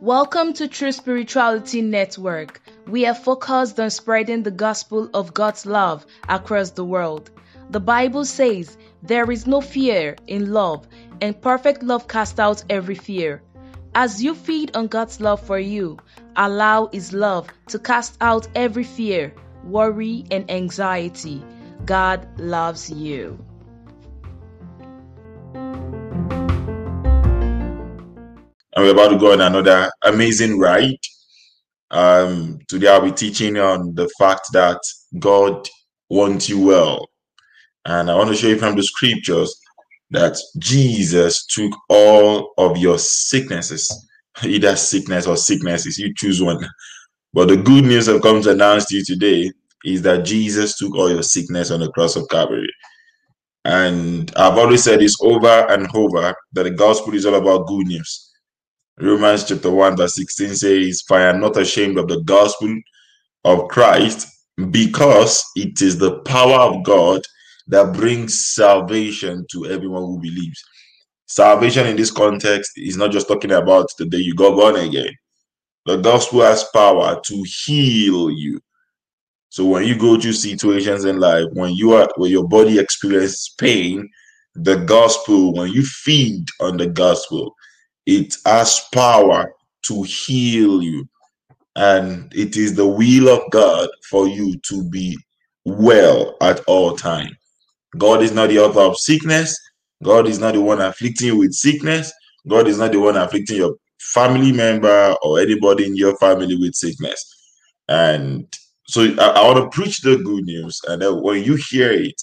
Welcome to True Spirituality Network. We are focused on spreading the gospel of God's love across the world. The Bible says, There is no fear in love, and perfect love casts out every fear. As you feed on God's love for you, allow His love to cast out every fear, worry, and anxiety. God loves you. And we're about to go on another amazing ride. Um, today I'll be teaching on the fact that God wants you well. And I want to show you from the scriptures that Jesus took all of your sicknesses, either sickness or sicknesses, you choose one. But the good news I've come to announce to you today is that Jesus took all your sickness on the cross of Calvary. And I've always said this over and over that the gospel is all about good news Romans chapter 1, verse 16 says, For I am not ashamed of the gospel of Christ, because it is the power of God that brings salvation to everyone who believes. Salvation in this context is not just talking about the day you got born again. The gospel has power to heal you. So when you go through situations in life, when you are when your body experiences pain, the gospel, when you feed on the gospel, it has power to heal you. And it is the will of God for you to be well at all times. God is not the author of sickness. God is not the one afflicting you with sickness. God is not the one afflicting your family member or anybody in your family with sickness. And so I, I want to preach the good news. And when you hear it,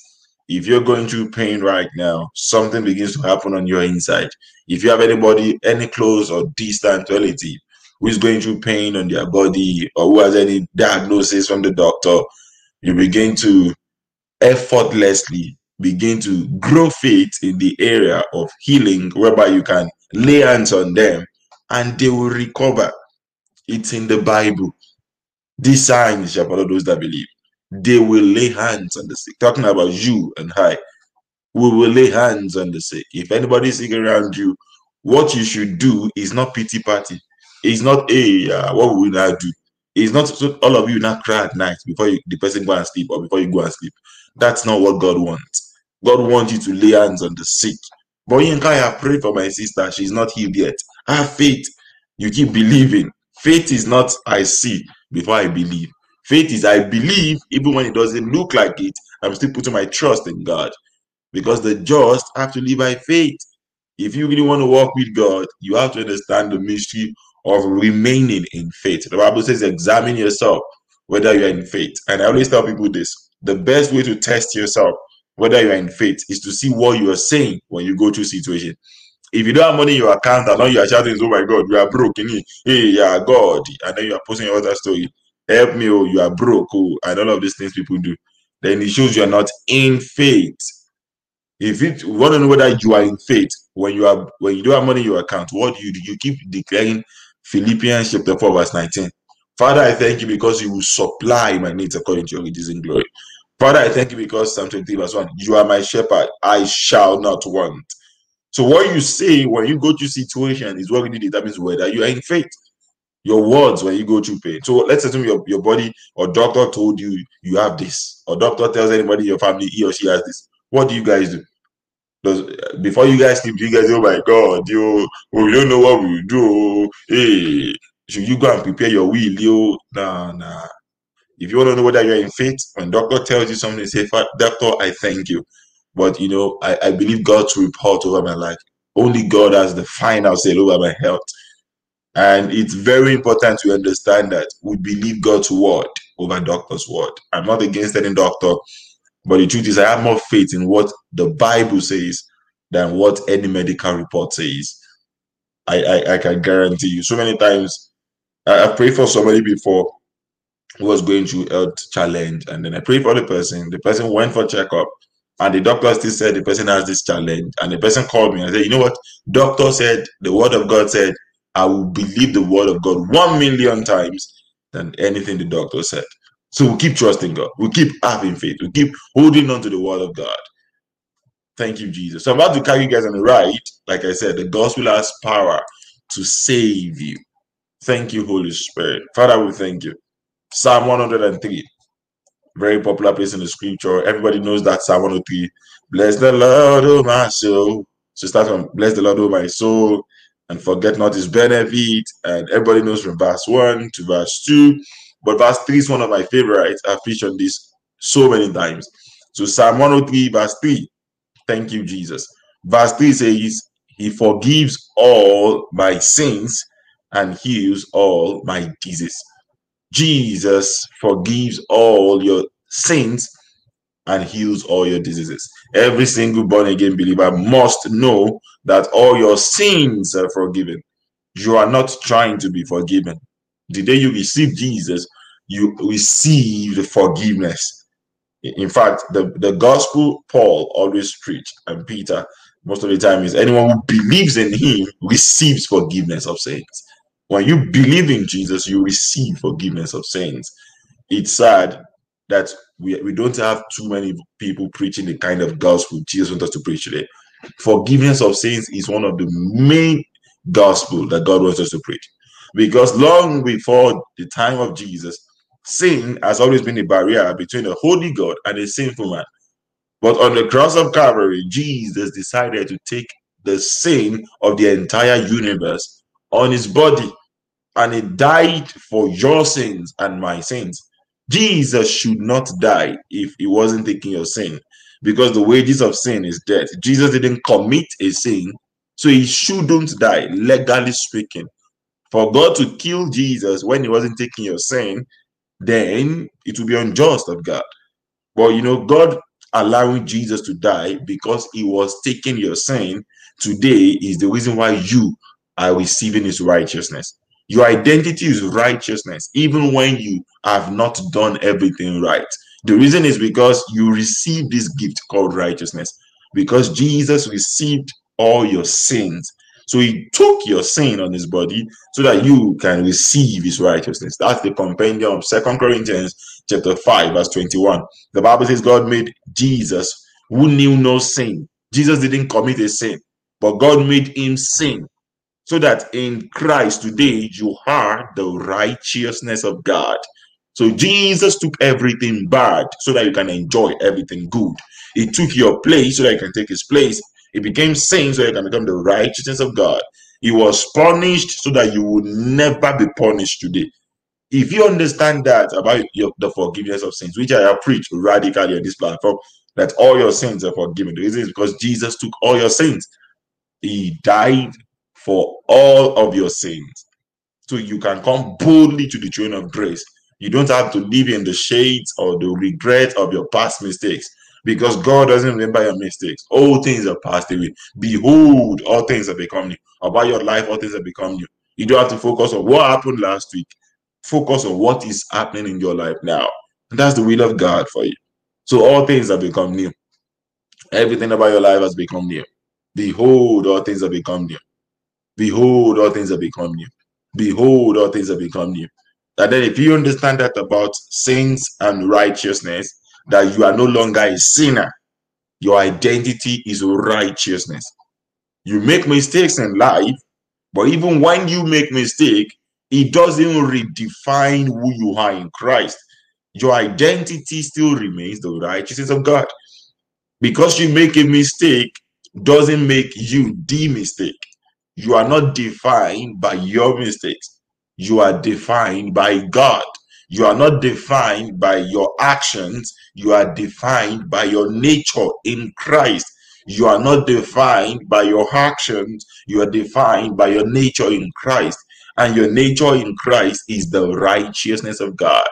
if you're going through pain right now, something begins to happen on your inside. If you have anybody, any close or distant relative who is going through pain on their body or who has any diagnosis from the doctor, you begin to effortlessly begin to grow faith in the area of healing, whereby you can lay hands on them and they will recover. It's in the Bible. These signs shall follow those that believe they will lay hands on the sick. Talking about you and I, we will lay hands on the sick. If anybody sick around you, what you should do is not pity party. It's not a hey, uh, what will we now do? It's not so all of you not cry at night before you, the person go and sleep or before you go and sleep. That's not what God wants. God wants you to lay hands on the sick. But Yinka, I prayed for my sister. She's not healed yet. Have faith. You keep believing. Faith is not I see before I believe. Faith is I believe even when it doesn't look like it, I'm still putting my trust in God. Because the just have to live by faith. If you really want to walk with God, you have to understand the mystery of remaining in faith. The Bible says, examine yourself whether you're in faith. And I always tell people this the best way to test yourself whether you're in faith is to see what you are saying when you go through a situation. If you don't have money in your account and now you are shouting, Oh my God, you are broke, hey, yeah, God, and then you are posting your other story, help me, oh, you are broke, oh, and all of these things people do, then it shows you are not in faith. If it want to know whether you are in faith, when you are when you don't have money in your account, what do you do? You keep declaring Philippians chapter 4, verse 19. Father, I thank you because you will supply my needs according to your riches in glory. Father, I thank you because Psalm 23, verse 1, you are my shepherd, I shall not want. So what you say when you go to situation is what really determines whether you are in faith your words when you go through pain. So let's assume your, your body or doctor told you you have this, or doctor tells anybody in your family he or she has this. What do you guys do? Does before you guys sleep, you guys, oh my god, yo, oh, we don't know what we do. Oh, hey, should you go and prepare your will, yo? Nah, nah. If you want to know whether you're in faith, when doctor tells you something, say, Doctor, I thank you. But you know, I, I believe God's report over my life. Only God has the final say over my health. And it's very important to understand that we believe God's word over doctor's word. I'm not against any doctor, but the truth is, I have more faith in what the Bible says than what any medical report says. I, I, I can guarantee you. So many times, I, I prayed for somebody before who was going through health challenge, and then I prayed for the person. The person went for checkup, and the doctor still said the person has this challenge. And the person called me and said, "You know what? Doctor said the word of God said I will believe the word of God one million times than anything the doctor said. So we keep trusting God. We keep having faith. We keep holding on to the word of God. Thank you, Jesus. So I'm about to carry you guys on the right. Like I said, the gospel has power to save you. Thank you, Holy Spirit. Father, we thank you. Psalm 103, very popular place in the scripture. Everybody knows that Psalm 103. Bless the Lord, oh my soul. So start from bless the Lord, oh my soul, and forget not his benefit. And everybody knows from verse 1 to verse 2. But verse 3 is one of my favorites. I've preached on this so many times. So Psalm 103, verse 3. Thank you, Jesus. Verse 3 says, He forgives all my sins and heals all my diseases. Jesus forgives all your sins and heals all your diseases. Every single born again believer must know that all your sins are forgiven. You are not trying to be forgiven. The day you receive Jesus, you receive the forgiveness. In fact, the, the gospel Paul always preached, and Peter most of the time is anyone who believes in him receives forgiveness of sins. When you believe in Jesus, you receive forgiveness of sins. It's sad that we, we don't have too many people preaching the kind of gospel Jesus wants us to preach today. Forgiveness of sins is one of the main gospel that God wants us to preach. Because long before the time of Jesus, sin has always been a barrier between a holy God and a sinful man. But on the cross of Calvary, Jesus decided to take the sin of the entire universe on his body and he died for your sins and my sins. Jesus should not die if he wasn't taking your sin because the wages of sin is death. Jesus didn't commit a sin, so he shouldn't die, legally speaking. For God to kill Jesus when he wasn't taking your sin, then it would be unjust of God. But you know, God allowing Jesus to die because he was taking your sin today is the reason why you are receiving his righteousness. Your identity is righteousness, even when you have not done everything right. The reason is because you received this gift called righteousness, because Jesus received all your sins. So he took your sin on his body so that you can receive his righteousness. That's the compendium of Second Corinthians chapter 5, verse 21. The Bible says God made Jesus who knew no sin. Jesus didn't commit a sin, but God made him sin so that in Christ today you are the righteousness of God. So Jesus took everything bad so that you can enjoy everything good. He took your place so that you can take his place. He became sin so you can become the righteousness of God. He was punished so that you will never be punished today. If you understand that about your, the forgiveness of sins, which I have preached radically on this platform, that all your sins are forgiven. The reason is because Jesus took all your sins. He died for all of your sins. So you can come boldly to the throne of grace. You don't have to live in the shades or the regret of your past mistakes because God doesn't remember your mistakes. All things are passed away. Behold, all things have become new. About your life, all things have become new. You don't have to focus on what happened last week. Focus on what is happening in your life now. And that's the will of God for you. So all things have become new. Everything about your life has become new. Behold, all things have become new. Behold, all things have become new. Behold, all things have become new. And then, if you understand that about sins and righteousness, that you are no longer a sinner, your identity is righteousness. You make mistakes in life, but even when you make mistake, it doesn't redefine who you are in Christ. Your identity still remains the righteousness of God. Because you make a mistake doesn't make you the mistake. You are not defined by your mistakes. You are defined by God. You are not defined by your actions. You are defined by your nature in Christ. You are not defined by your actions. You are defined by your nature in Christ. And your nature in Christ is the righteousness of God.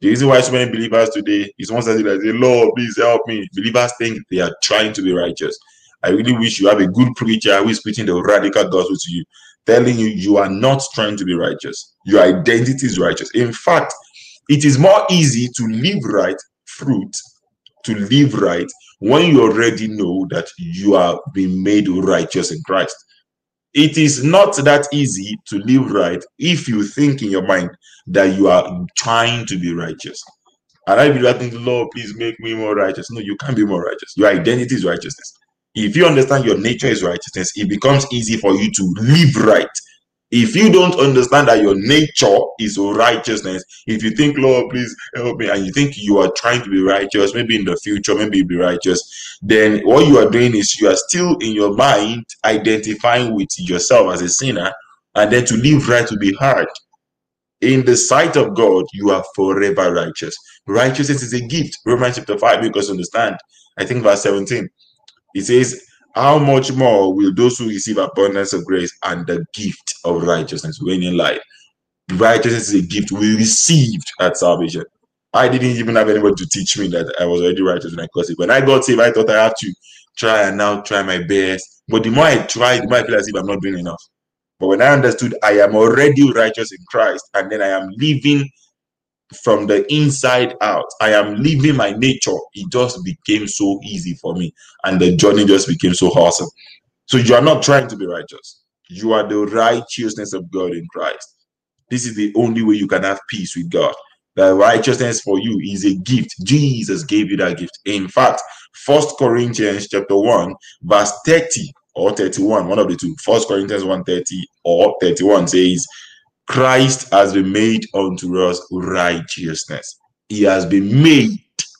The reason why so many believers today is one that say, Lord, please help me. Believers think they are trying to be righteous. I really wish you have a good preacher who is preaching the radical gospel to you, telling you you are not trying to be righteous. Your identity is righteous. In fact, it is more easy to live right fruit, to live right when you already know that you are being made righteous in Christ. It is not that easy to live right if you think in your mind that you are trying to be righteous. And I be like, Lord, please make me more righteous. No, you can't be more righteous. Your identity is righteousness. If you understand your nature is righteousness, it becomes easy for you to live right. If you don't understand that your nature is righteousness, if you think, Lord, please help me, and you think you are trying to be righteous, maybe in the future, maybe be righteous, then what you are doing is you are still in your mind identifying with yourself as a sinner, and then to live right will be hard. In the sight of God, you are forever righteous. Righteousness is a gift. Romans chapter 5, because understand, I think verse 17. It says, how much more will those who receive abundance of grace and the gift of righteousness reign in life? Righteousness is a gift we received at salvation. I didn't even have anybody to teach me that I was already righteous when I got saved. When I got saved, I thought I have to try and now try my best. But the more I try, the more I feel as if I'm not doing enough. But when I understood I am already righteous in Christ, and then I am living from the inside out. I am living my nature. It just became so easy for me. And the journey just became so awesome. So you are not trying to be righteous. You are the righteousness of God in Christ. This is the only way you can have peace with God. The righteousness for you is a gift. Jesus gave you that gift. In fact, First Corinthians chapter 1, verse 30 or 31, one of the two. First Corinthians 1 30 or 31 says, Christ has been made unto us righteousness. He has been made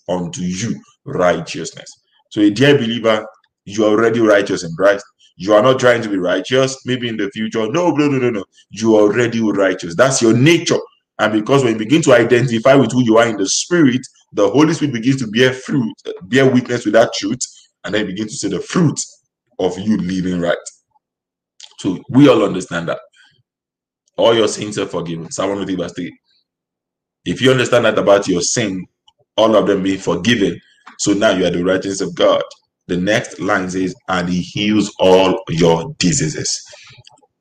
unto you righteousness. So, a dear believer, you are already righteous in Christ. You are not trying to be righteous, maybe in the future. No, no, no, no, no. You are already righteous. That's your nature. And because when you begin to identify with who you are in the spirit, the Holy Spirit begins to bear fruit, bear witness with that truth, and then begin to see the fruit of you living right. So we all understand that. All your sins are forgiven. Psalm 103 verse 3. If you understand that about your sin, all of them being forgiven, so now you are the righteousness of God. The next line says, and he heals all your diseases.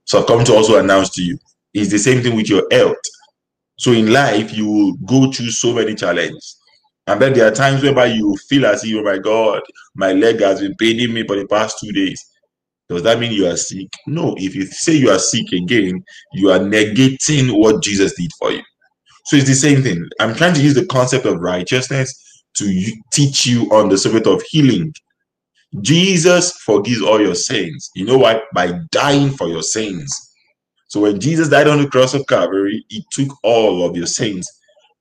So I've come to also announce to you, it's the same thing with your health. So in life, you will go through so many challenges. And then there are times whereby you feel as if, oh my God, my leg has been paining me for the past two days. Does that mean you are sick? No. If you say you are sick again, you are negating what Jesus did for you. So it's the same thing. I'm trying to use the concept of righteousness to teach you on the subject of healing. Jesus forgives all your sins. You know why? By dying for your sins. So when Jesus died on the cross of Calvary, he took all of your sins.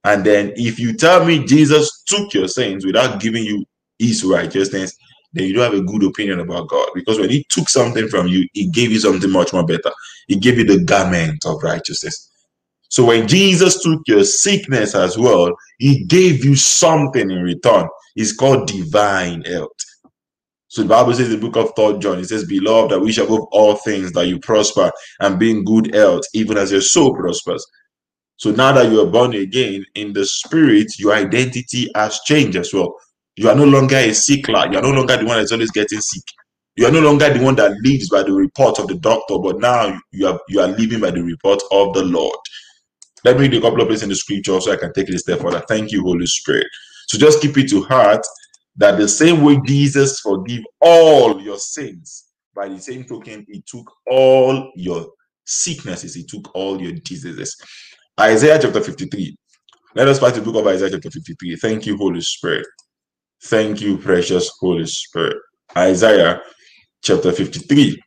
And then if you tell me Jesus took your sins without giving you his righteousness, then you don't have a good opinion about God. Because when He took something from you, He gave you something much more better. He gave you the garment of righteousness. So when Jesus took your sickness as well, He gave you something in return. It's called divine health. So the Bible says in the book of Third John, it says, Beloved, that we shall above all things that you prosper and be in good health, even as your soul prospers. So now that you are born again in the spirit, your identity has changed as well. You are no longer a sickler. You are no longer the one that's always getting sick. You are no longer the one that lives by the report of the doctor, but now you are you are living by the report of the Lord. Let me read a couple of places in the scripture so I can take it a step further. Thank you, Holy Spirit. So just keep it to heart that the same way Jesus forgive all your sins, by the same token, he took all your sicknesses, he took all your diseases. Isaiah chapter 53. Let us start the book of Isaiah chapter 53. Thank you, Holy Spirit. Thank you, precious Holy Spirit. Isaiah chapter 53.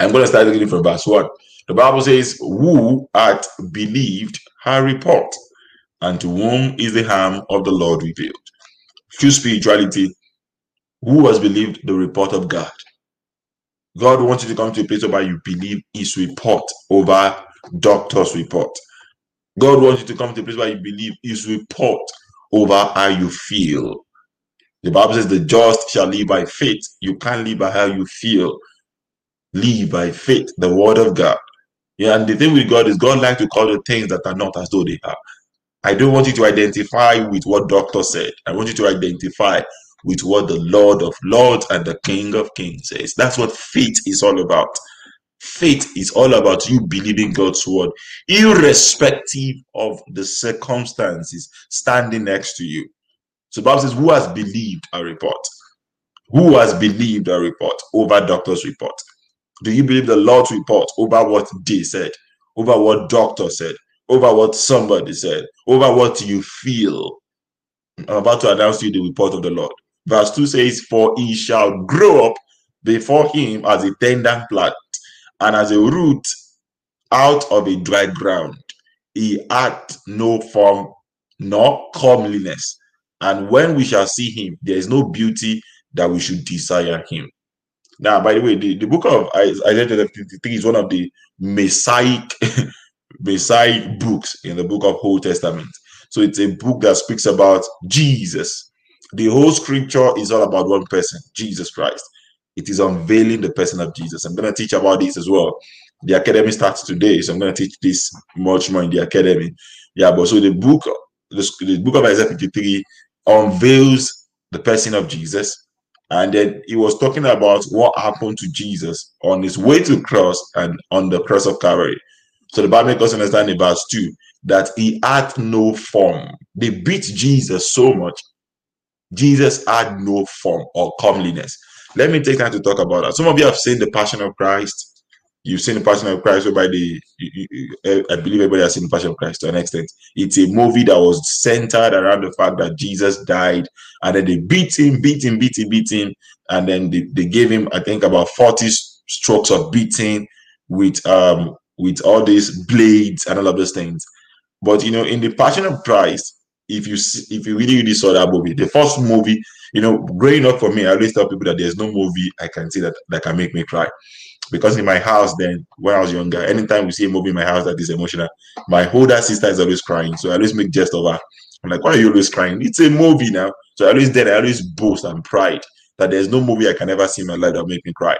I'm going to start reading from verse 1. The Bible says, Who hath believed her report, and to whom is the harm of the Lord revealed? True spirituality, who has believed the report of God? God wants you to come to a place where you believe his report over doctor's report. God wants you to come to a place where you believe his report over how you feel. The Bible says the just shall live by faith. You can't live by how you feel. Live by faith, the word of God. Yeah, and the thing with God is God likes to call the things that are not as though they are. I don't want you to identify with what doctor said. I want you to identify with what the Lord of Lords and the King of Kings says. That's what faith is all about. Faith is all about you believing God's word, irrespective of the circumstances standing next to you. So Bible says, who has believed a report? Who has believed a report over doctor's report? Do you believe the Lord's report over what they said, over what doctor said, over what somebody said, over what you feel? I'm about to announce to you the report of the Lord. Verse 2 says, For he shall grow up before him as a tender plant, and as a root out of a dry ground. He hath no form nor comeliness. And when we shall see him, there is no beauty that we should desire him. Now, by the way, the, the book of Isaiah 53 is one of the messianic, messianic books in the book of Old Testament. So it's a book that speaks about Jesus. The whole scripture is all about one person, Jesus Christ. It is unveiling the person of Jesus. I'm going to teach about this as well. The academy starts today, so I'm going to teach this much more in the academy. Yeah, but so the book, the, the book of Isaiah 53 unveils the person of Jesus and then he was talking about what happened to Jesus on his way to cross and on the cross of Calvary. So the Bible makes us understand in verse 2 that he had no form. They beat Jesus so much. Jesus had no form or comeliness. Let me take time to talk about that. Some of you have seen the Passion of Christ. You've seen the Passion of Christ, whereby the you, I believe everybody has seen the Passion of Christ to an extent. It's a movie that was centered around the fact that Jesus died, and then they beat him, beat him, beat him, beat him, and then they, they gave him, I think, about 40 strokes of beating with um with all these blades and all of those things. But you know, in the Passion of Christ, if you see, if you really really saw that movie, the first movie, you know, growing up for me, I always tell people that there's no movie I can see that that can make me cry because in my house then when I was younger, anytime we see a movie in my house that is emotional, my older sister is always crying. So I always make jest of her. I'm like, why are you always crying? It's a movie now. So I always then I always boast and pride that there's no movie I can ever see in my life that make me cry.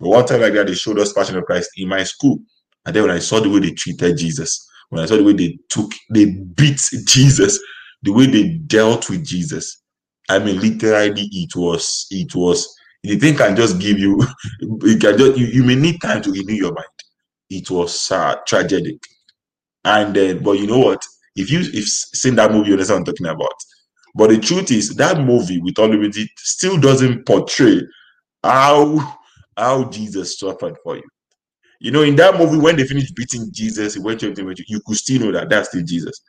But one time like that, they showed us Passion of Christ in my school. And then when I saw the way they treated Jesus, when I saw the way they took, they beat Jesus, the way they dealt with Jesus, I mean, literally, it was, it was the thing can just give you, it can just, you, you may need time to renew your mind. It was sad, tragic. And then, but you know what? If you if seen that movie, you understand what I'm talking about. But the truth is, that movie with all of it still doesn't portray how how Jesus suffered for you. You know, in that movie, when they finished beating Jesus, he went to everything, you could still know that that's still Jesus.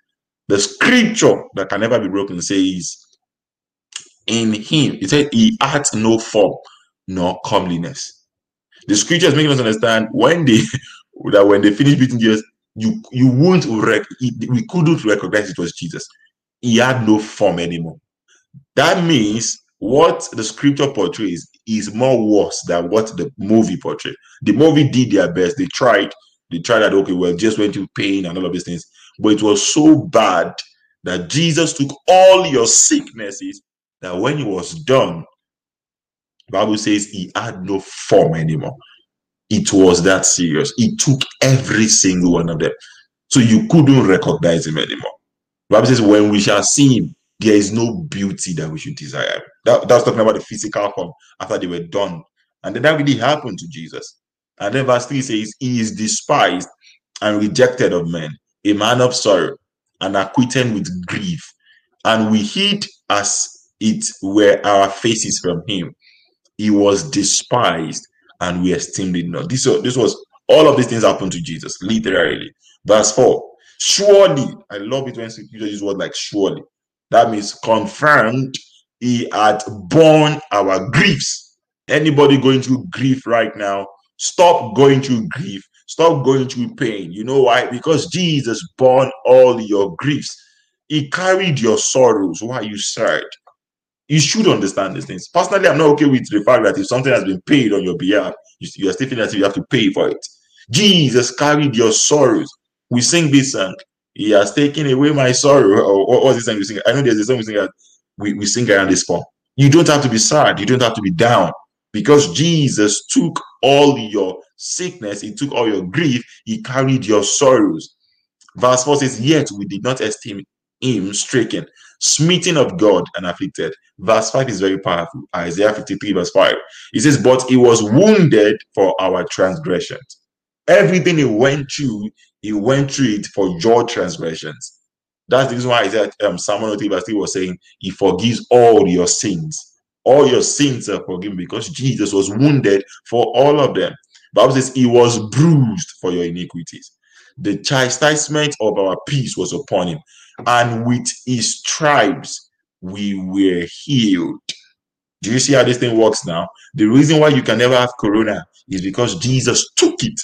The scripture that can never be broken says in him. He said he had no form nor comeliness. The scriptures making us understand when they that when they finished beating Jesus, you you won't rec- we couldn't recognize it was Jesus. He had no form anymore. That means what the scripture portrays is more worse than what the movie portrayed. The movie did their best. They tried. They tried that okay, well, just went through pain and all of these things, but it was so bad that Jesus took all your sicknesses that when he was done, Bible says he had no form anymore. It was that serious. He took every single one of them. So you couldn't recognize him anymore. Bible says, when we shall see him, there is no beauty that we should desire. That, that's talking about the physical form after they were done. And then that really happened to Jesus. And then verse 3 says, He is despised and rejected of men, a man of sorrow, and acquainted with grief. And we hid as it were our faces from him. He was despised and we esteemed it not. This, this was all of these things happened to Jesus, literally. Verse 4. Surely, I love it when you use word like surely. That means confirmed he had borne our griefs. Anybody going through grief right now, stop going through grief. Stop going through pain. You know why? Because Jesus borne all your griefs. He carried your sorrows while you sad you should understand these things. Personally, I'm not okay with the fact that if something has been paid on your behalf, you, are still feeling as if you have to pay for it. Jesus carried your sorrows. We sing this song. He has taken away my sorrow. Or what was this song we sing? I know there's a song we sing that we, we sing around this form. You don't have to be sad. You don't have to be down because Jesus took all your sickness, he took all your grief, he carried your sorrows. Verse 4 says, Yet we did not esteem him stricken, smitten of God and afflicted. Verse 5 is very powerful. Isaiah 53, verse 5. It says, But he was wounded for our transgressions. Everything he went through, he went through it for your transgressions. That's the reason why Isaiah um, Psalm 103, verse 3 was saying, He forgives all your sins. All your sins are forgiven because Jesus was wounded for all of them. Bible says he was bruised for your iniquities. The chastisement of our peace was upon him and with his stripes we were healed. Do you see how this thing works now? The reason why you can never have corona is because Jesus took it.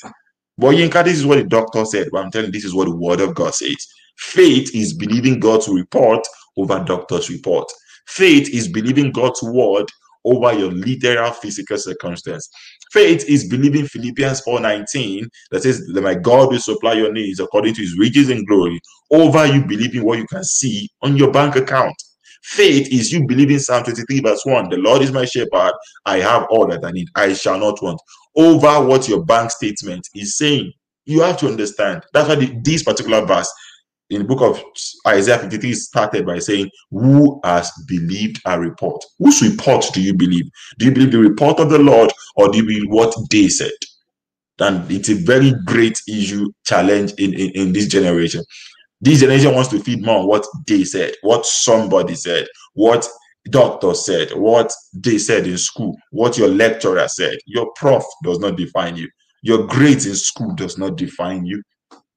But Yinka, this is what the doctor said. But I'm telling you, this is what the word of God says. Faith is believing God's report over doctor's report. Faith is believing God's word over your literal physical circumstance. Faith is believing Philippians 4:19 that says that my God will supply your needs according to his riches and glory over you believing what you can see on your bank account. Faith is you believing Psalm 23, verse 1. The Lord is my shepherd. I have all that I need. I shall not want. Over what your bank statement is saying. You have to understand. That's why this particular verse in the book of Isaiah 53 started by saying, Who has believed our report? Whose report do you believe? Do you believe the report of the Lord or do you believe what they said? And it's a very great issue, challenge in, in, in this generation. This generation wants to feed more on what they said, what somebody said, what doctor said, what they said in school, what your lecturer said. Your prof does not define you. Your grades in school does not define you.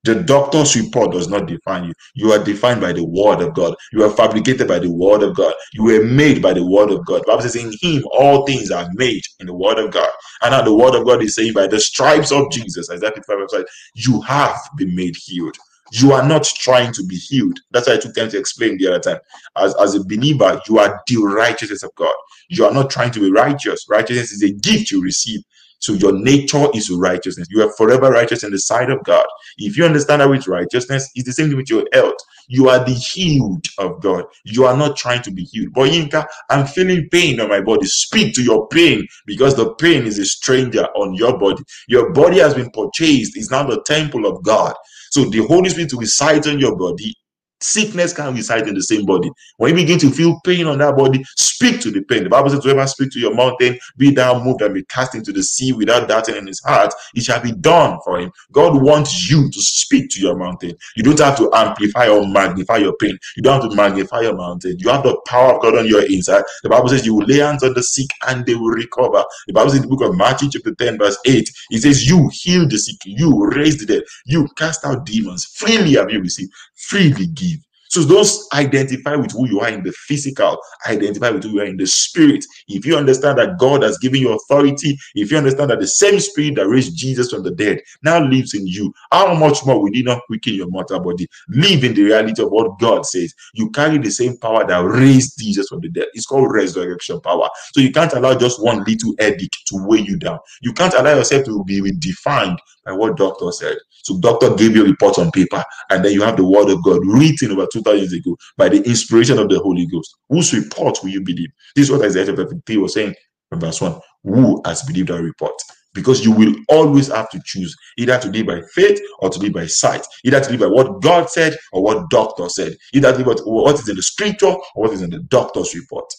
The doctor's report does not define you. You are defined by the word of God. You are fabricated by the word of God. You were made by the word of God. The Bible says, In him all things are made in the word of God. And now the word of God is saying, By the stripes of Jesus, Isaiah 55 you have been made healed. You are not trying to be healed. That's why I took time to explain the other time. As, as a believer, you are the righteousness of God. You are not trying to be righteous. Righteousness is a gift you receive. So your nature is righteousness. You are forever righteous in the sight of God. If you understand that with righteousness, it's the same thing with your health. You are the healed of God. You are not trying to be healed. But Yinka, I'm feeling pain on my body. Speak to your pain because the pain is a stranger on your body. Your body has been purchased. It's now the temple of God. So the Holy Spirit resides in your body Sickness can reside in the same body. When you begin to feel pain on that body, speak to the pain. The Bible says, Whoever speak to your mountain, be thou moved and be cast into the sea without doubting in his heart, it shall be done for him. God wants you to speak to your mountain. You don't have to amplify or magnify your pain. You don't have to magnify your mountain. You have the power of God on your inside. The Bible says, You will lay hands on the sick and they will recover. The Bible says in the book of Matthew, chapter 10, verse 8, it says, You heal the sick, you raise the dead, you cast out demons. Freely have you received, freely give. So don't identify with who you are in the physical, identify with who you are in the spirit. If you understand that God has given you authority, if you understand that the same spirit that raised Jesus from the dead now lives in you, how much more will you not quicken your mortal body? Live in the reality of what God says. You carry the same power that raised Jesus from the dead. It's called resurrection power. So you can't allow just one little edict to weigh you down. You can't allow yourself to be defined by what doctor said. So doctor gave you a report on paper, and then you have the word of God written over 2,000 years ago by the inspiration of the Holy Ghost. Whose report will you believe? This is what Isaiah chapter 53 was saying from verse 1. Who has believed our report? Because you will always have to choose either to live by faith or to live by sight, either to live by what God said or what doctor said, either to live by what is in the scripture or what is in the doctor's report.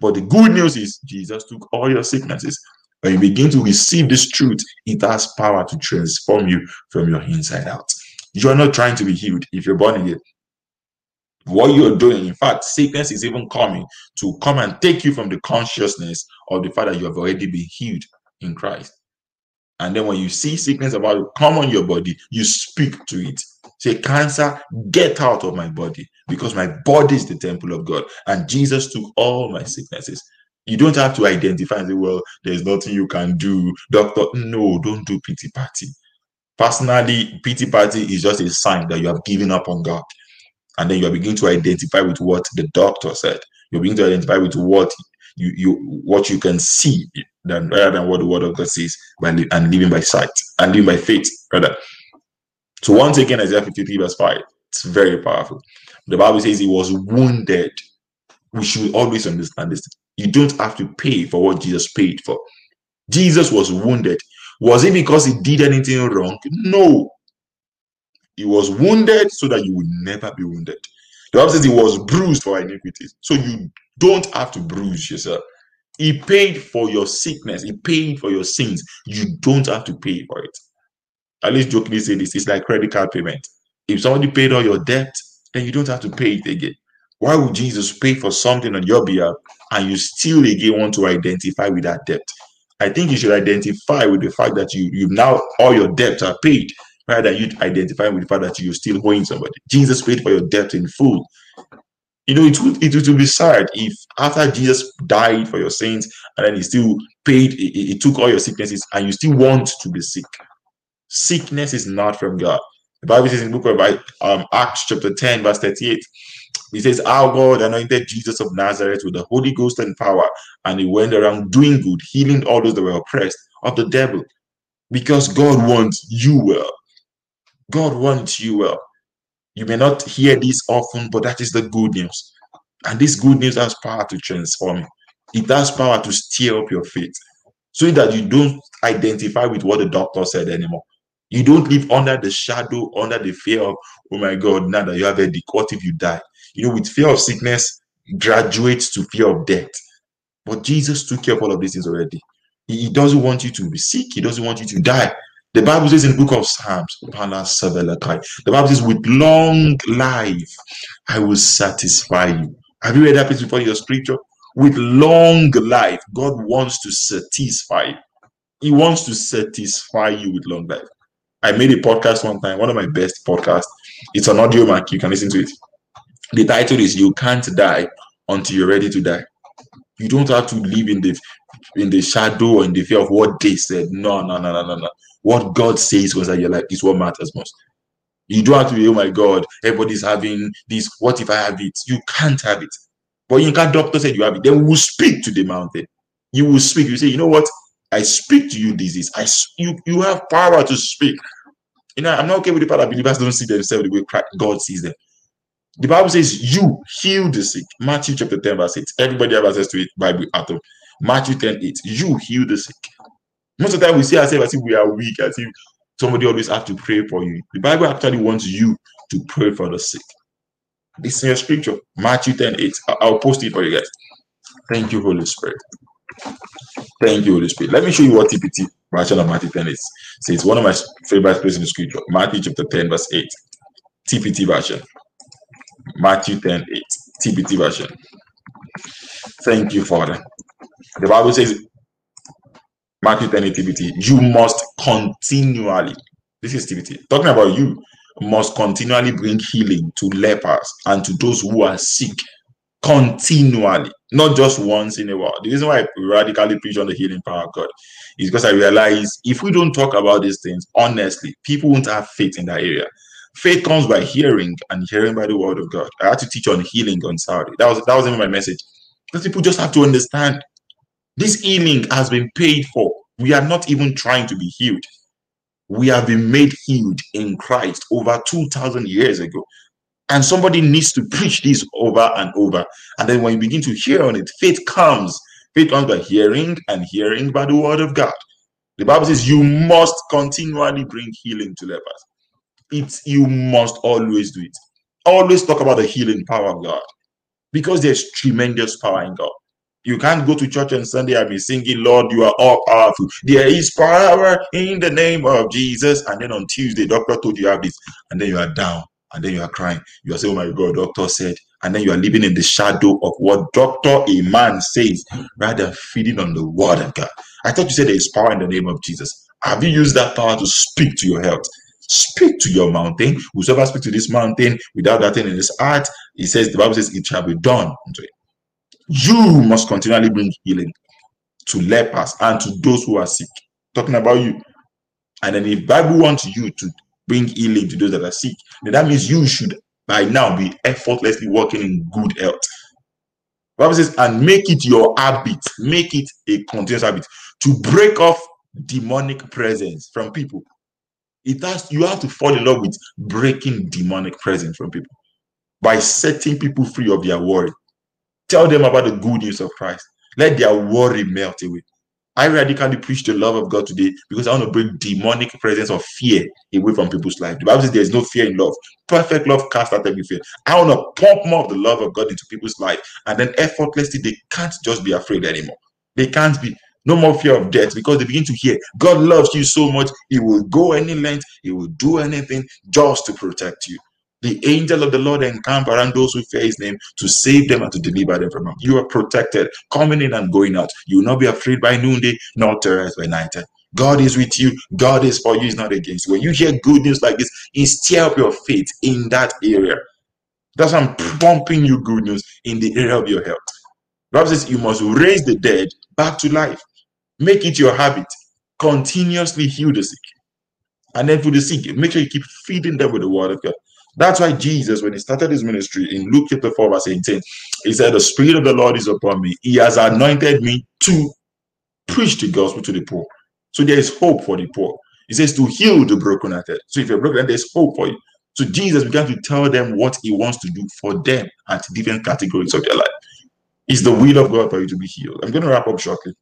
But the good news is Jesus took all your sicknesses when you begin to receive this truth, it has power to transform you from your inside out. You are not trying to be healed if you're born again. What you're doing, in fact, sickness is even coming to come and take you from the consciousness of the fact that you have already been healed in Christ. And then when you see sickness about to come on your body, you speak to it. Say, Cancer, get out of my body because my body is the temple of God. And Jesus took all my sicknesses. You don't have to identify and say, well, there's nothing you can do. Doctor, no, don't do pity party. Personally, pity party is just a sign that you have given up on God. And then you are beginning to identify with what the doctor said. You're beginning to identify with what you, you what you can see than rather than what the word of God says by and living by sight and living by faith, rather. So once again, Isaiah 53, verse 5, it's very powerful. The Bible says he was wounded. We should always understand this. You don't have to pay for what Jesus paid for. Jesus was wounded. Was it because he did anything wrong? No. He was wounded so that you would never be wounded. The Bible says he was bruised for iniquities. So you don't have to bruise yourself. He paid for your sickness. He paid for your sins. You don't have to pay for it. At least jokingly say this. It's like credit card payment. If somebody paid all your debt, then you don't have to pay it again. Why would Jesus pay for something on your behalf and you still again want to identify with that debt? I think you should identify with the fact that you you now all your debts are paid, rather you identify with the fact that you're still owing somebody. Jesus paid for your debt in full. You know, it would it would be sad if after Jesus died for your sins and then he still paid, he, he took all your sicknesses, and you still want to be sick. Sickness is not from God. The Bible says in the book of um, Acts, chapter 10, verse 38, he says, Our God anointed Jesus of Nazareth with the Holy Ghost and power, and he went around doing good, healing all those that were oppressed of the devil. Because God wants you well. God wants you well. You may not hear this often, but that is the good news. And this good news has power to transform you. It has power to stir up your faith so that you don't identify with what the doctor said anymore. You don't live under the shadow, under the fear of, oh my God, now that you have a dick, what if you die? You know, with fear of sickness graduates to fear of death. But Jesus took care of all of these things already. He doesn't want you to be sick. He doesn't want you to die. The Bible says in the book of Psalms, the Bible says, with long life, I will satisfy you. Have you read that before in your scripture? With long life, God wants to satisfy. He wants to satisfy you with long life. I made a podcast one time, one of my best podcasts. It's an audio Audiomack. You can listen to it. The title is You Can't Die Until You're Ready to Die. You don't have to live in the in the shadow or in the fear of what they said. No, no, no, no, no, no. What God says was that you're like, is what matters most. You don't have to be, oh my God, everybody's having this. What if I have it? You can't have it. But you can't, doctor said you have it. Then we will speak to the mountain. You will speak. You say, you know what? I speak to you disease. I you you have power to speak. You know, I'm not okay with the part that believers don't see themselves the way God sees them. The Bible says, You heal the sick. Matthew chapter 10, verse 8. Everybody have access to it, Bible out of Matthew 10, 8. You heal the sick. Most of the time we see ourselves as if we are weak, as if somebody always have to pray for you. The Bible actually wants you to pray for the sick. This is your scripture, Matthew 10, 8. I'll post it for you guys. Thank you, Holy Spirit. Thank you, Holy Spirit. Let me show you what TPT version of Matthew 10 is. It's one of my favorite places in the scripture. Matthew chapter 10, verse 8. TPT version. Matthew 10, 8. TPT version. Thank you, Father. The Bible says, Matthew 10, 8 TPT, you must continually, this is TPT, talking about you, must continually bring healing to lepers and to those who are sick continually, not just once in a while. The reason why I radically preach on the healing power of God is because I realize if we don't talk about these things honestly, people won't have faith in that area. Faith comes by hearing and hearing by the word of God. I had to teach on healing on Saturday. That was that was even my message. Because people just have to understand this healing has been paid for. We are not even trying to be healed. We have been made healed in Christ over 2,000 years ago. And somebody needs to preach this over and over. And then when you begin to hear on it, faith comes. Faith comes by hearing and hearing by the word of God. The Bible says you must continually bring healing to lepers. It's you must always do it. Always talk about the healing power of God because there's tremendous power in God. You can't go to church on Sunday and be singing, Lord, you are all powerful. There is power in the name of Jesus. And then on Tuesday, doctor told you have this, and then you are down and then you are crying. You are saying, Oh my God, doctor said, and then you are living in the shadow of what doctor a man says rather than feeding on the word of God. I thought you said there is power in the name of Jesus. Have you used that power to speak to your health? Speak to your mountain. Whosoever speak to this mountain without that thing in his heart, he says, the Bible says, it shall be done unto it. You must continually bring healing to lepers and to those who are sick. Talking about you. And then if Bible wants you to bring healing to those that are sick, then that means you should by now be effortlessly working in good health. Bible says, and make it your habit, make it a continuous habit to break off demonic presence from people. It has you have to fall in love with breaking demonic presence from people by setting people free of their worry. Tell them about the good news of Christ. Let their worry melt away. I radically preach the love of God today because I want to bring demonic presence of fear away from people's life. The Bible says there is no fear in love. Perfect love casts out every fear. I want to pump more of the love of God into people's life, and then effortlessly they can't just be afraid anymore. They can't be no more fear of death because they begin to hear God loves you so much, He will go any length, He will do anything just to protect you. The angel of the Lord encamp around those who fear his name to save them and to deliver them from harm. You are protected, coming in and going out. You will not be afraid by noonday, nor terrorized by night. God is with you. God is for you. He's not against you. When you hear good news like this, instill up your faith in that area. That's why I'm pumping you good news in the area of your health. Bible says you must raise the dead back to life. Make it your habit. Continuously heal the sick. And then for the sick, make sure you keep feeding them with the word of God. That's why Jesus, when he started his ministry in Luke chapter 4, verse 18, he said, The Spirit of the Lord is upon me. He has anointed me to preach the gospel to the poor. So there is hope for the poor. He says to heal the brokenhearted. So if you're broken, there's hope for you. So Jesus began to tell them what he wants to do for them at different categories of their life. It's the will of God for you to be healed. I'm going to wrap up shortly.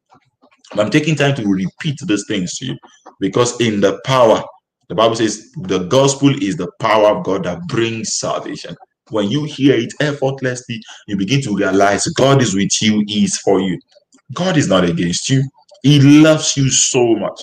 I'm taking time to repeat these things to you because in the power, the Bible says the gospel is the power of God that brings salvation. When you hear it effortlessly, you begin to realize God is with you, He is for you. God is not against you. He loves you so much.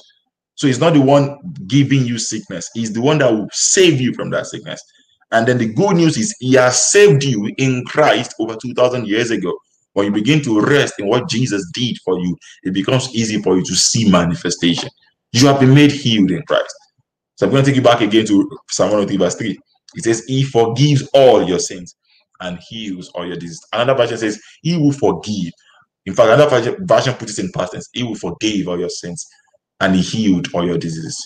So he's not the one giving you sickness. He's the one that will save you from that sickness. And then the good news is he has saved you in Christ over 2000 years ago. When you begin to rest in what Jesus did for you, it becomes easy for you to see manifestation. You have been made healed in Christ. So I'm going to take you back again to Psalm 103, verse 3. It says, He forgives all your sins and heals all your diseases. Another version says, He will forgive in fact, another version puts it in past tense. He will forgive all your sins and he healed all your diseases.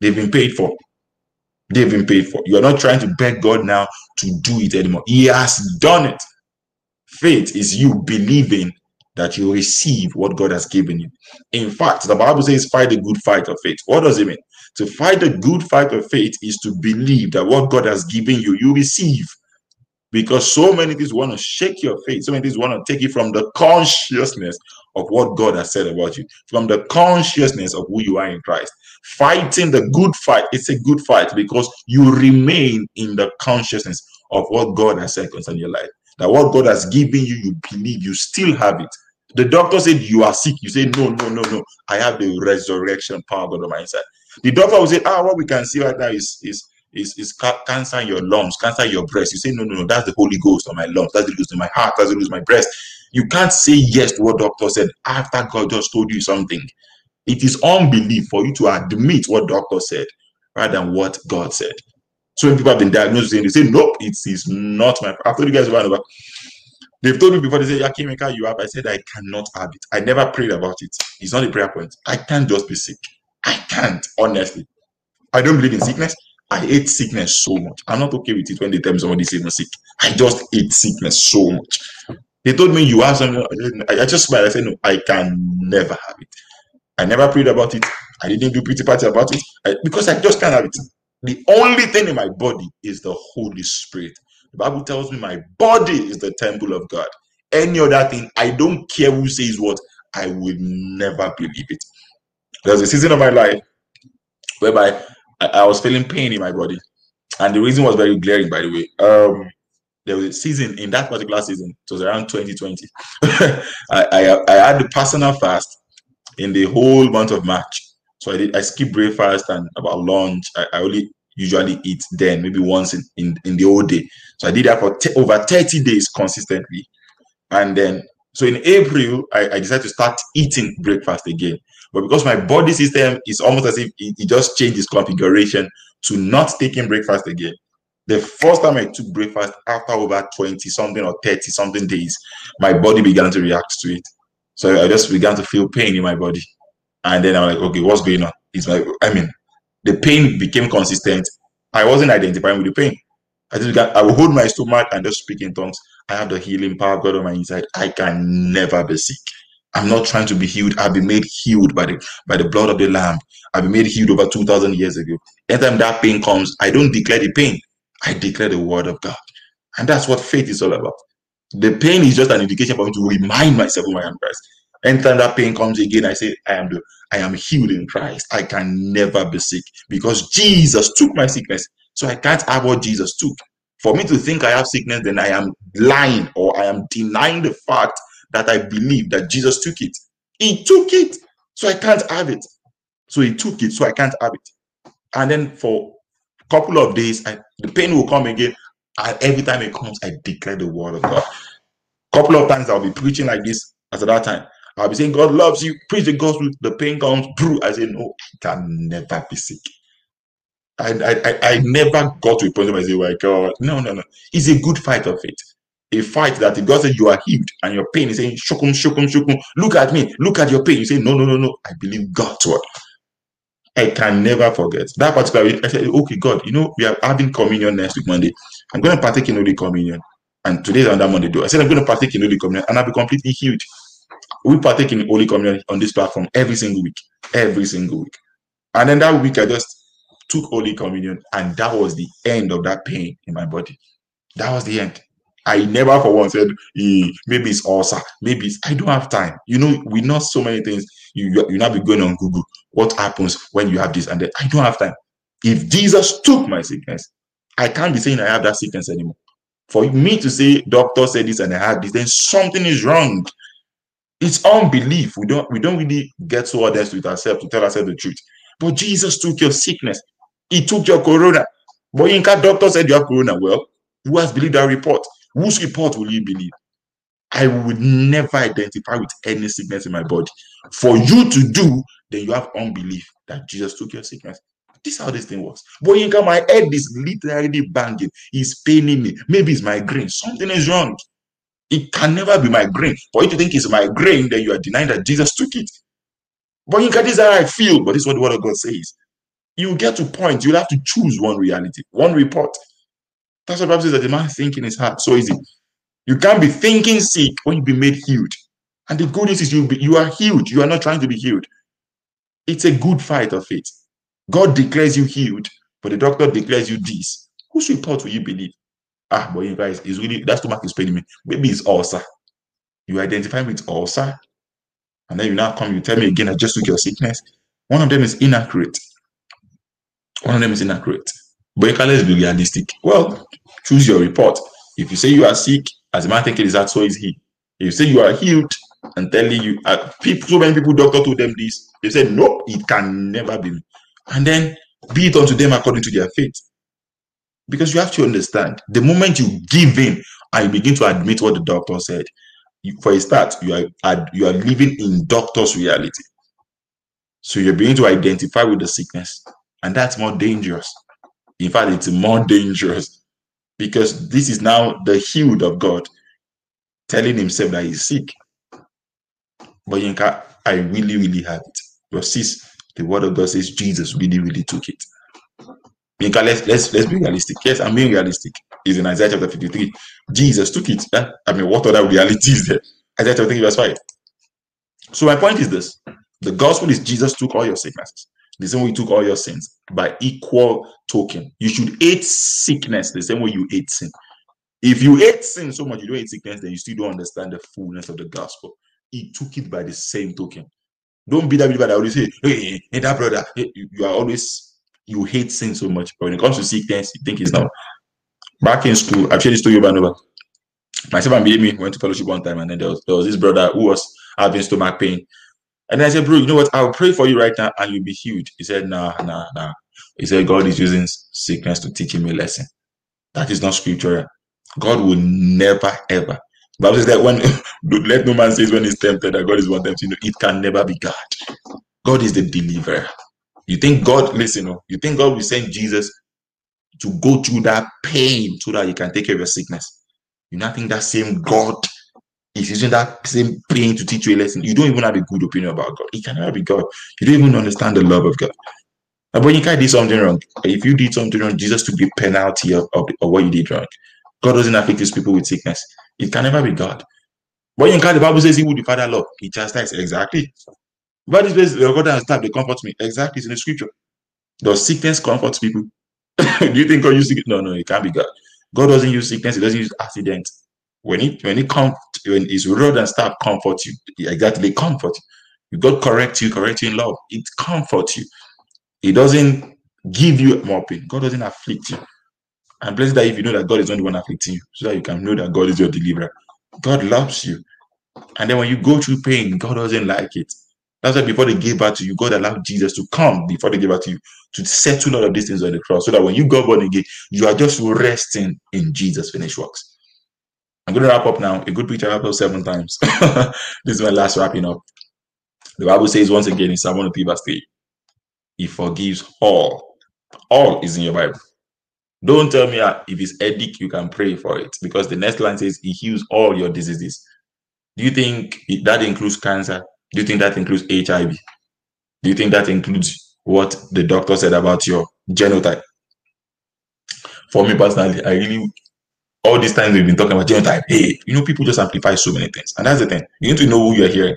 They've been paid for. They've been paid for. You are not trying to beg God now to do it anymore. He has done it. Faith is you believing that you receive what God has given you. In fact, the Bible says, fight the good fight of faith. What does it mean? To fight the good fight of faith is to believe that what God has given you, you receive because so many things want to shake your faith. So many things want to take you from the consciousness of what God has said about you, from the consciousness of who you are in Christ. Fighting the good fight, it's a good fight because you remain in the consciousness of what God has said concerning your life. That what God has given you, you believe, you still have it. The doctor said you are sick. You say, No, no, no, no. I have the resurrection power God on my inside. The doctor will say, Ah, what we can see right now is, is is, is cancer in your lungs, cancer in your breast. You say, no, no, no, that's the Holy Ghost on my lungs, that's the Ghost in my heart, that's the Ghost in my breast. You can't say yes to what doctor said after God just told you something. It is unbelief for you to admit what doctor said rather than what God said. So when people have been diagnosed and they say, nope, it is not my. I've told you guys about it. They've told me before they say, Yakimeka, you have. I said, I cannot have it. I never prayed about it. It's not a prayer point. I can't just be sick. I can't, honestly. I don't believe in sickness. I hate sickness so much. I'm not okay with it when they tell me somebody's even sick. I just hate sickness so much. They told me you have something. I just smiled. I said, no, I can never have it. I never prayed about it. I didn't do pretty party about it I, because I just can't have it. The only thing in my body is the Holy Spirit. The Bible tells me my body is the temple of God. Any other thing, I don't care who says what, I will never believe it. There's a season of my life whereby I, I, was feeling pain in my body, and the reason was very glaring. By the way, um, there was a season in that particular season. It was around 2020. I, I I had the personal fast in the whole month of March. So I did. I skipped breakfast and about lunch. I, I only usually eat then, maybe once in, in, in the whole day. So I did that for over 30 days consistently. And then, so in April, I, I decided to start eating breakfast again. But because my body system is almost as if it, it just changed its configuration to not taking breakfast again. The first time I took breakfast after over 20 something or 30 something days, my body began to react to it. So I just began to feel pain in my body. And then I'm like, okay, what's going on? It's like, I mean, the pain became consistent. I wasn't identifying with the pain. I just began, I hold my stomach and just speak in tongues. I have the healing power of God on my inside. I can never be sick. I'm not trying to be healed. I've been made healed by the by the blood of the Lamb. I've been made healed over 2,000 years ago. Anytime that pain comes, I don't declare the pain. I declare the word of God. And that's what faith is all about. The pain is just an indication for me to remind myself who I am Christ. Anytime that pain comes again, I say, I am the I am healed in Christ. I can never be sick because Jesus took my sickness. So I can't have what Jesus took. For me to think I have sickness, then I am lying or I am denying the fact that I believe that Jesus took it. He took it, so I can't have it. So he took it, so I can't have it. And then for a couple of days, I, the pain will come again. And every time it comes, I declare the word of God. A couple of times I'll be preaching like this at that time. I'll be saying, God loves you, preach the gospel. The pain comes through. I say, No, I can never be sick. I, I, I never got to a point where I say, "My God, no, no, no." It's a good fight of it. A fight that if God says you are healed and your pain is saying, "Shukum, shukum, shukum," look at me, look at your pain. You say, "No, no, no, no." I believe God's word. I can never forget that particular week. I said, "Okay, God, you know we are having communion next week Monday. I'm going to partake in Holy Communion." And today's on that Monday, though. I said, "I'm going to partake in Holy Communion, and I'll be completely healed." We partake in Holy Communion on this platform every single week, every single week. And then that week, I just took Holy Communion, and that was the end of that pain in my body. That was the end. I never for once said, maybe it's ulcer, maybe it's, I don't have time. You know, we know so many things. You you not be going on Google. What happens when you have this and that? I don't have time. If Jesus took my sickness, I can't be saying I have that sickness anymore. For me to say doctor said this and I have this, then something is wrong. It's unbelief. We don't we don't really get so honest with ourselves to tell ourselves the truth. But Jesus took your sickness. He took your corona. But Yinka doctor said you have corona. Well, who has believed that report? Whose report will you believe? I would never identify with any sickness in my body. For you to do, then you have unbelief that Jesus took your sickness. This is how this thing works. But Yinka, my head is literally banging. It's paining me. Maybe it's migraine. Something is wrong. It can never be migraine. For you to think it's migraine, then you are denying that Jesus took it. But Yinka, this I feel. But this is what the word of God says you get to point, you'll have to choose one reality, one report. That's what Bible says that the man thinking is hard, so easy. You can't be thinking sick when you be made healed. And the good news is you, you are healed. You are not trying to be healed. It's a good fight of faith. God declares you healed, but the doctor declares you this. Whose report will you believe? Ah, but you guys, is really that's too much explaining me. Maybe it's ulcer. You identify with ulcer, and then you now come, you tell me again, I just took your sickness. One of them is inaccurate. One of them is inaccurate. But let's be realistic. Well, choose your report. If you say you are sick, as a man fact, is that so is he. If you say you are healed and telling you, uh, people, so many people, doctor told them this. They said, no, it can never be. And then be it unto them according to their faith. Because you have to understand, the moment you give in and you begin to admit what the doctor said, you, for a start, you are you are living in doctor's reality. So you're beginning to identify with the sickness. And that's more dangerous. In fact, it's more dangerous because this is now the healed of God telling himself that he's sick. But Yinka, I really, really have it. But sis, the word of God says Jesus really, really took it. Yinka, let's let's let's be realistic. Yes, I'm being realistic. Is in Isaiah chapter 53. Jesus took it. I mean, what other reality is there? Isaiah chapter 53, verse 5. So my point is this: the gospel is Jesus took all your sicknesses the same way you took all your sins by equal token. You should hate sickness the same way you hate sin. If you hate sin so much, you don't hate sickness, then you still don't understand the fullness of the gospel. He took it by the same token. Don't be that believer that always say, hey, hey, that brother, hey, you are always, you hate sin so much. But when it comes to sickness, you think it's not. Back in school, I've shared this story over and over. Myself and Billy went to fellowship one time, and then there was, there was this brother who was having stomach pain. And I said, bro, you know what? I'll pray for you right now and you'll be healed. He said, nah, nah, nah. He said, God is using sickness to teach him a lesson. That is not scriptural. God will never, ever. Bible says that when let no man says when he's tempted that God is one tempted, know, it can never be God. God is the deliverer. You think God, listen, oh, you think God will send Jesus to go through that pain so that you can take care of your sickness. You not think that same God is using that same pain to teach you a lesson. You don't even have a good opinion about God. It can never be God. You don't even understand the love of God. But when you can't do something wrong. If you did something wrong, Jesus took the penalty of, of, of what you did wrong. God doesn't afflict his people with sickness. It can never be God. But God, the Bible says he would the Father love. He chastises. Exactly. But this place, the God has stabbed, they comfort me. Exactly. It's in the scripture. Does sickness comfort people? do you think God uses it? No, no, it can't be God. God doesn't use sickness, he doesn't use accident when it when it comes when his rod and staff comfort you, exactly comfort you. God correct you, correct you in love. It comforts you. It doesn't give you more pain. God doesn't afflict you. And blessed that if you know that God is not the one afflicting you, so that you can know that God is your deliverer. God loves you. And then when you go through pain, God doesn't like it. That's why before they gave back to you, God allowed Jesus to come before they gave back to you to settle all of these things on the cross. So that when you go born again, you are just resting in Jesus' finished works. I'm going to wrap up now. A good preacher wrap up seven times. this is my last wrapping up. The Bible says once again in Psalm 103 verse 3, He forgives all All is in your Bible. Don't tell me uh, if it's headache, you can pray for it because the next line says he heals all your diseases. Do you think that includes cancer? Do you think that includes HIV? Do you think that includes what the doctor said about your genotype? For me personally, I really all these times we've been talking about genotype. Hey, you know, people just amplify so many things, and that's the thing. You need to know who you're hearing.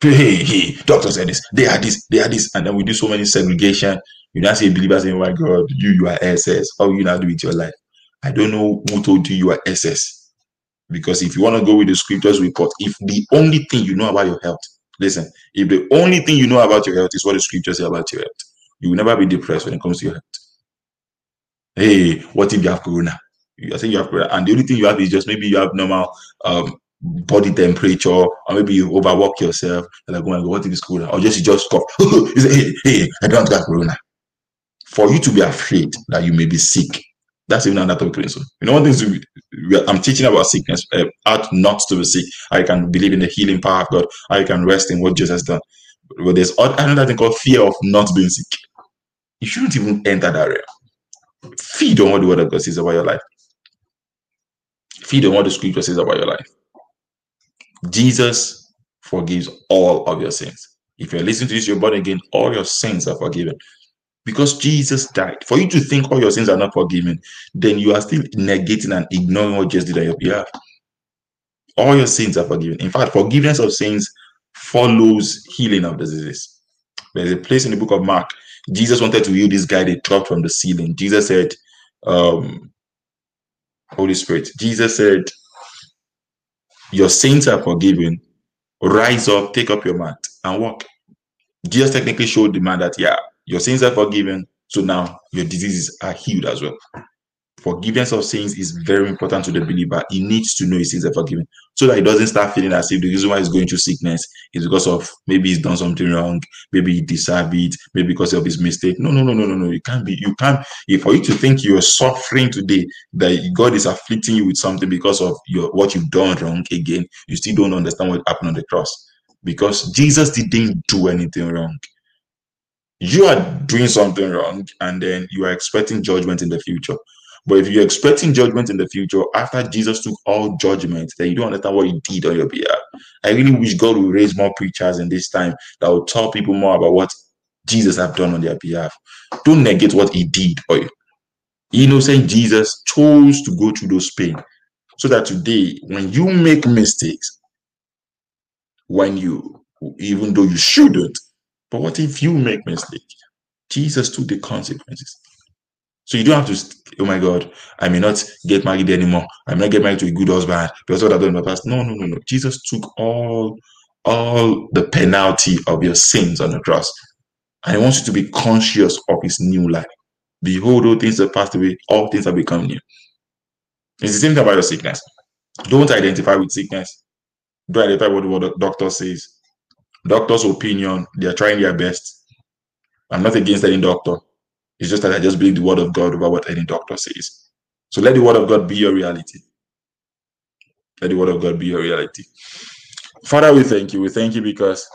Hey, hey, doctor said this, they are this, they are this, and then we do so many segregation. You don't see believers saying, oh "My God, you you are SS. How you now do with your life?" I don't know who told you you are SS. Because if you want to go with the scriptures report, if the only thing you know about your health, listen, if the only thing you know about your health is what the scriptures say about your health, you will never be depressed when it comes to your health. Hey, what if you have corona? You think you have corona, and the only thing you have is just maybe you have normal um, body temperature, or maybe you overwork yourself. You're like, oh my god, what if it's corona? Or just you just cough. you say, hey, hey, I don't have corona. For you to be afraid that you may be sick that's even another. So, you know, one thing I'm teaching about sickness, uh, not to be sick, I can believe in the healing power of God, I can rest in what Jesus done. But there's another thing called fear of not being sick. You shouldn't even enter that realm. Feed on what the word of God says about your life. Feed on what the scripture says about your life. Jesus forgives all of your sins. If you're listening to this, you're born again, all your sins are forgiven because Jesus died. For you to think all your sins are not forgiven, then you are still negating and ignoring what Jesus did on your behalf. All your sins are forgiven. In fact, forgiveness of sins follows healing of diseases. There's a place in the book of Mark. Jesus wanted to heal this guy they dropped from the ceiling. Jesus said, um, Holy Spirit, Jesus said, Your sins are forgiven. Rise up, take up your mat, and walk. Jesus technically showed the man that, yeah, your sins are forgiven. So now your diseases are healed as well. Forgiveness of sins is very important to the believer. He needs to know his sins are forgiven so that he doesn't start feeling as if the reason why he's going through sickness is because of maybe he's done something wrong, maybe he deserved it, maybe because of his mistake. No, no, no, no, no, no. You can't be, you can't, if for you to think you're suffering today, that God is afflicting you with something because of your what you've done wrong again, you still don't understand what happened on the cross. Because Jesus didn't do anything wrong you are doing something wrong and then you are expecting judgment in the future. But if you're expecting judgment in the future after Jesus took all judgment, then you don't understand what he did on your behalf. I really wish God would raise more preachers in this time that will tell people more about what Jesus have done on their behalf. Don't negate what he did know, Innocent Jesus chose to go through those pain so that today, when you make mistakes, when you, even though you shouldn't, but what if you make mistake? Jesus took the consequences. So you don't have to, oh my God, I may not get married anymore. I may not get married to a good husband because what I've done in the past. No, no, no, no. Jesus took all, all the penalty of your sins on the cross. And he wants you to be conscious of his new life. Behold, all things have passed away, all things have become new. It's the same thing about your sickness. Don't identify with sickness. Don't identify with what the doctor says doctor's opinion, they are trying their best. I'm not against any doctor. It's just that I just believe the word of God over what any doctor says. So let the word of God be your reality. Let the word of God be your reality. Father, we thank you. We thank you because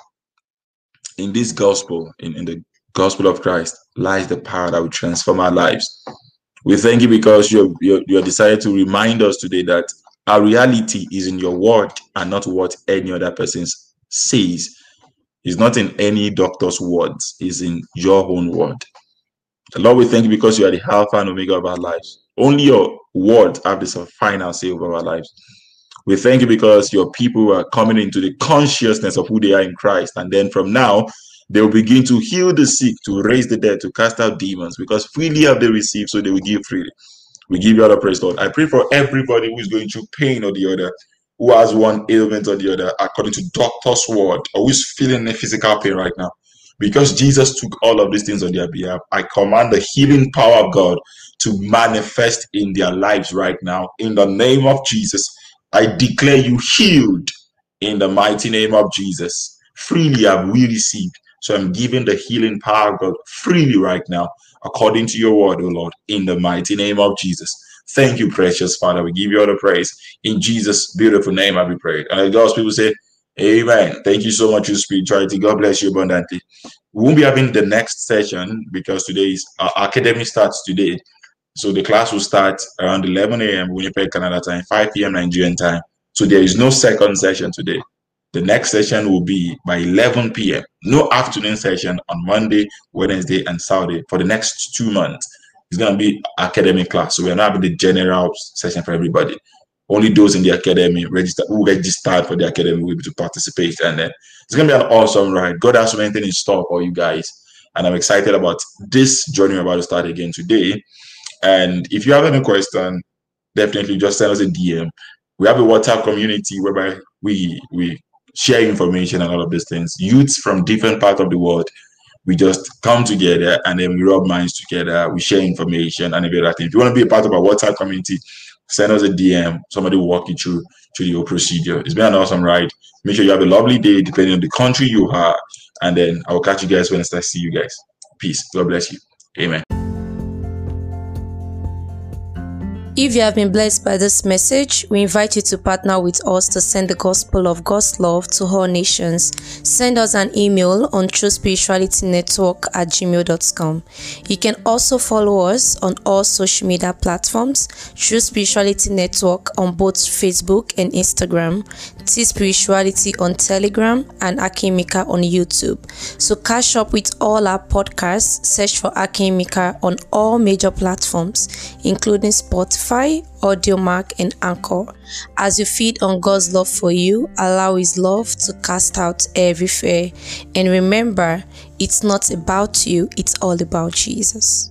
in this gospel, in, in the gospel of Christ, lies the power that will transform our lives. We thank you because you you you decided to remind us today that our reality is in your word and not what any other person says. It's not in any doctor's words, it's in your own word. The Lord, we thank you because you are the Alpha and Omega of our lives. Only your word have this final say over our lives. We thank you because your people are coming into the consciousness of who they are in Christ. And then from now, they will begin to heal the sick, to raise the dead, to cast out demons, because freely have they received, so they will give freely. We give you all the praise, Lord. I pray for everybody who is going through pain or the other who has one ailment or the other according to doctor's word or who's feeling a physical pain right now. Because Jesus took all of these things on their behalf, I command the healing power of God to manifest in their lives right now. In the name of Jesus, I declare you healed in the mighty name of Jesus. Freely have we received. So I'm giving the healing power of God freely right now, according to your word, O Lord, in the mighty name of Jesus. Thank you, precious Father. We give you all the praise. In Jesus' beautiful name, I be prayed. And God's people say, Amen. Thank you so much, you spirituality. God bless you abundantly. We won't be having the next session because today is our academy starts today. So the class will start around 11 a.m. Winnipeg, Canada time, 5 p.m. Nigerian time. So there is no second session today. The next session will be by 11 p.m. No afternoon session on Monday, Wednesday, and Saturday for the next two months. It's going to be academic class. So we're not having the general session for everybody. Only those in the academy register who registered for the academy will be to participate. And then it's going to be an awesome ride. God has so many things in store for you guys. And I'm excited about this journey we're about to start again today. And if you have any question, definitely just send us a DM. We have a WhatsApp community whereby we we share information and all of these things. Youths from different parts of the world, we just come together and then we rub minds together. We share information and every other thing. If you want to be a part of our WhatsApp community, send us a DM. Somebody will walk you through through whole procedure. It's been an awesome ride. Make sure you have a lovely day, depending on the country you are. And then I will catch you guys when I start see you guys. Peace. God bless you. Amen. If you have been blessed by this message, we invite you to partner with us to send the gospel of God's love to all nations. Send us an email on truespiritualitynetwork at gmail.com. You can also follow us on all social media platforms, True Spirituality Network on both Facebook and Instagram, T Spirituality on Telegram, and Akimika on YouTube. So catch up with all our podcasts, search for Akimika on all major platforms, including Spotify Spotify, Audiomack, and Anchor. As you feed on God's love for you, allow His love to cast out every fear. And remember, it's not about you, it's all about Jesus.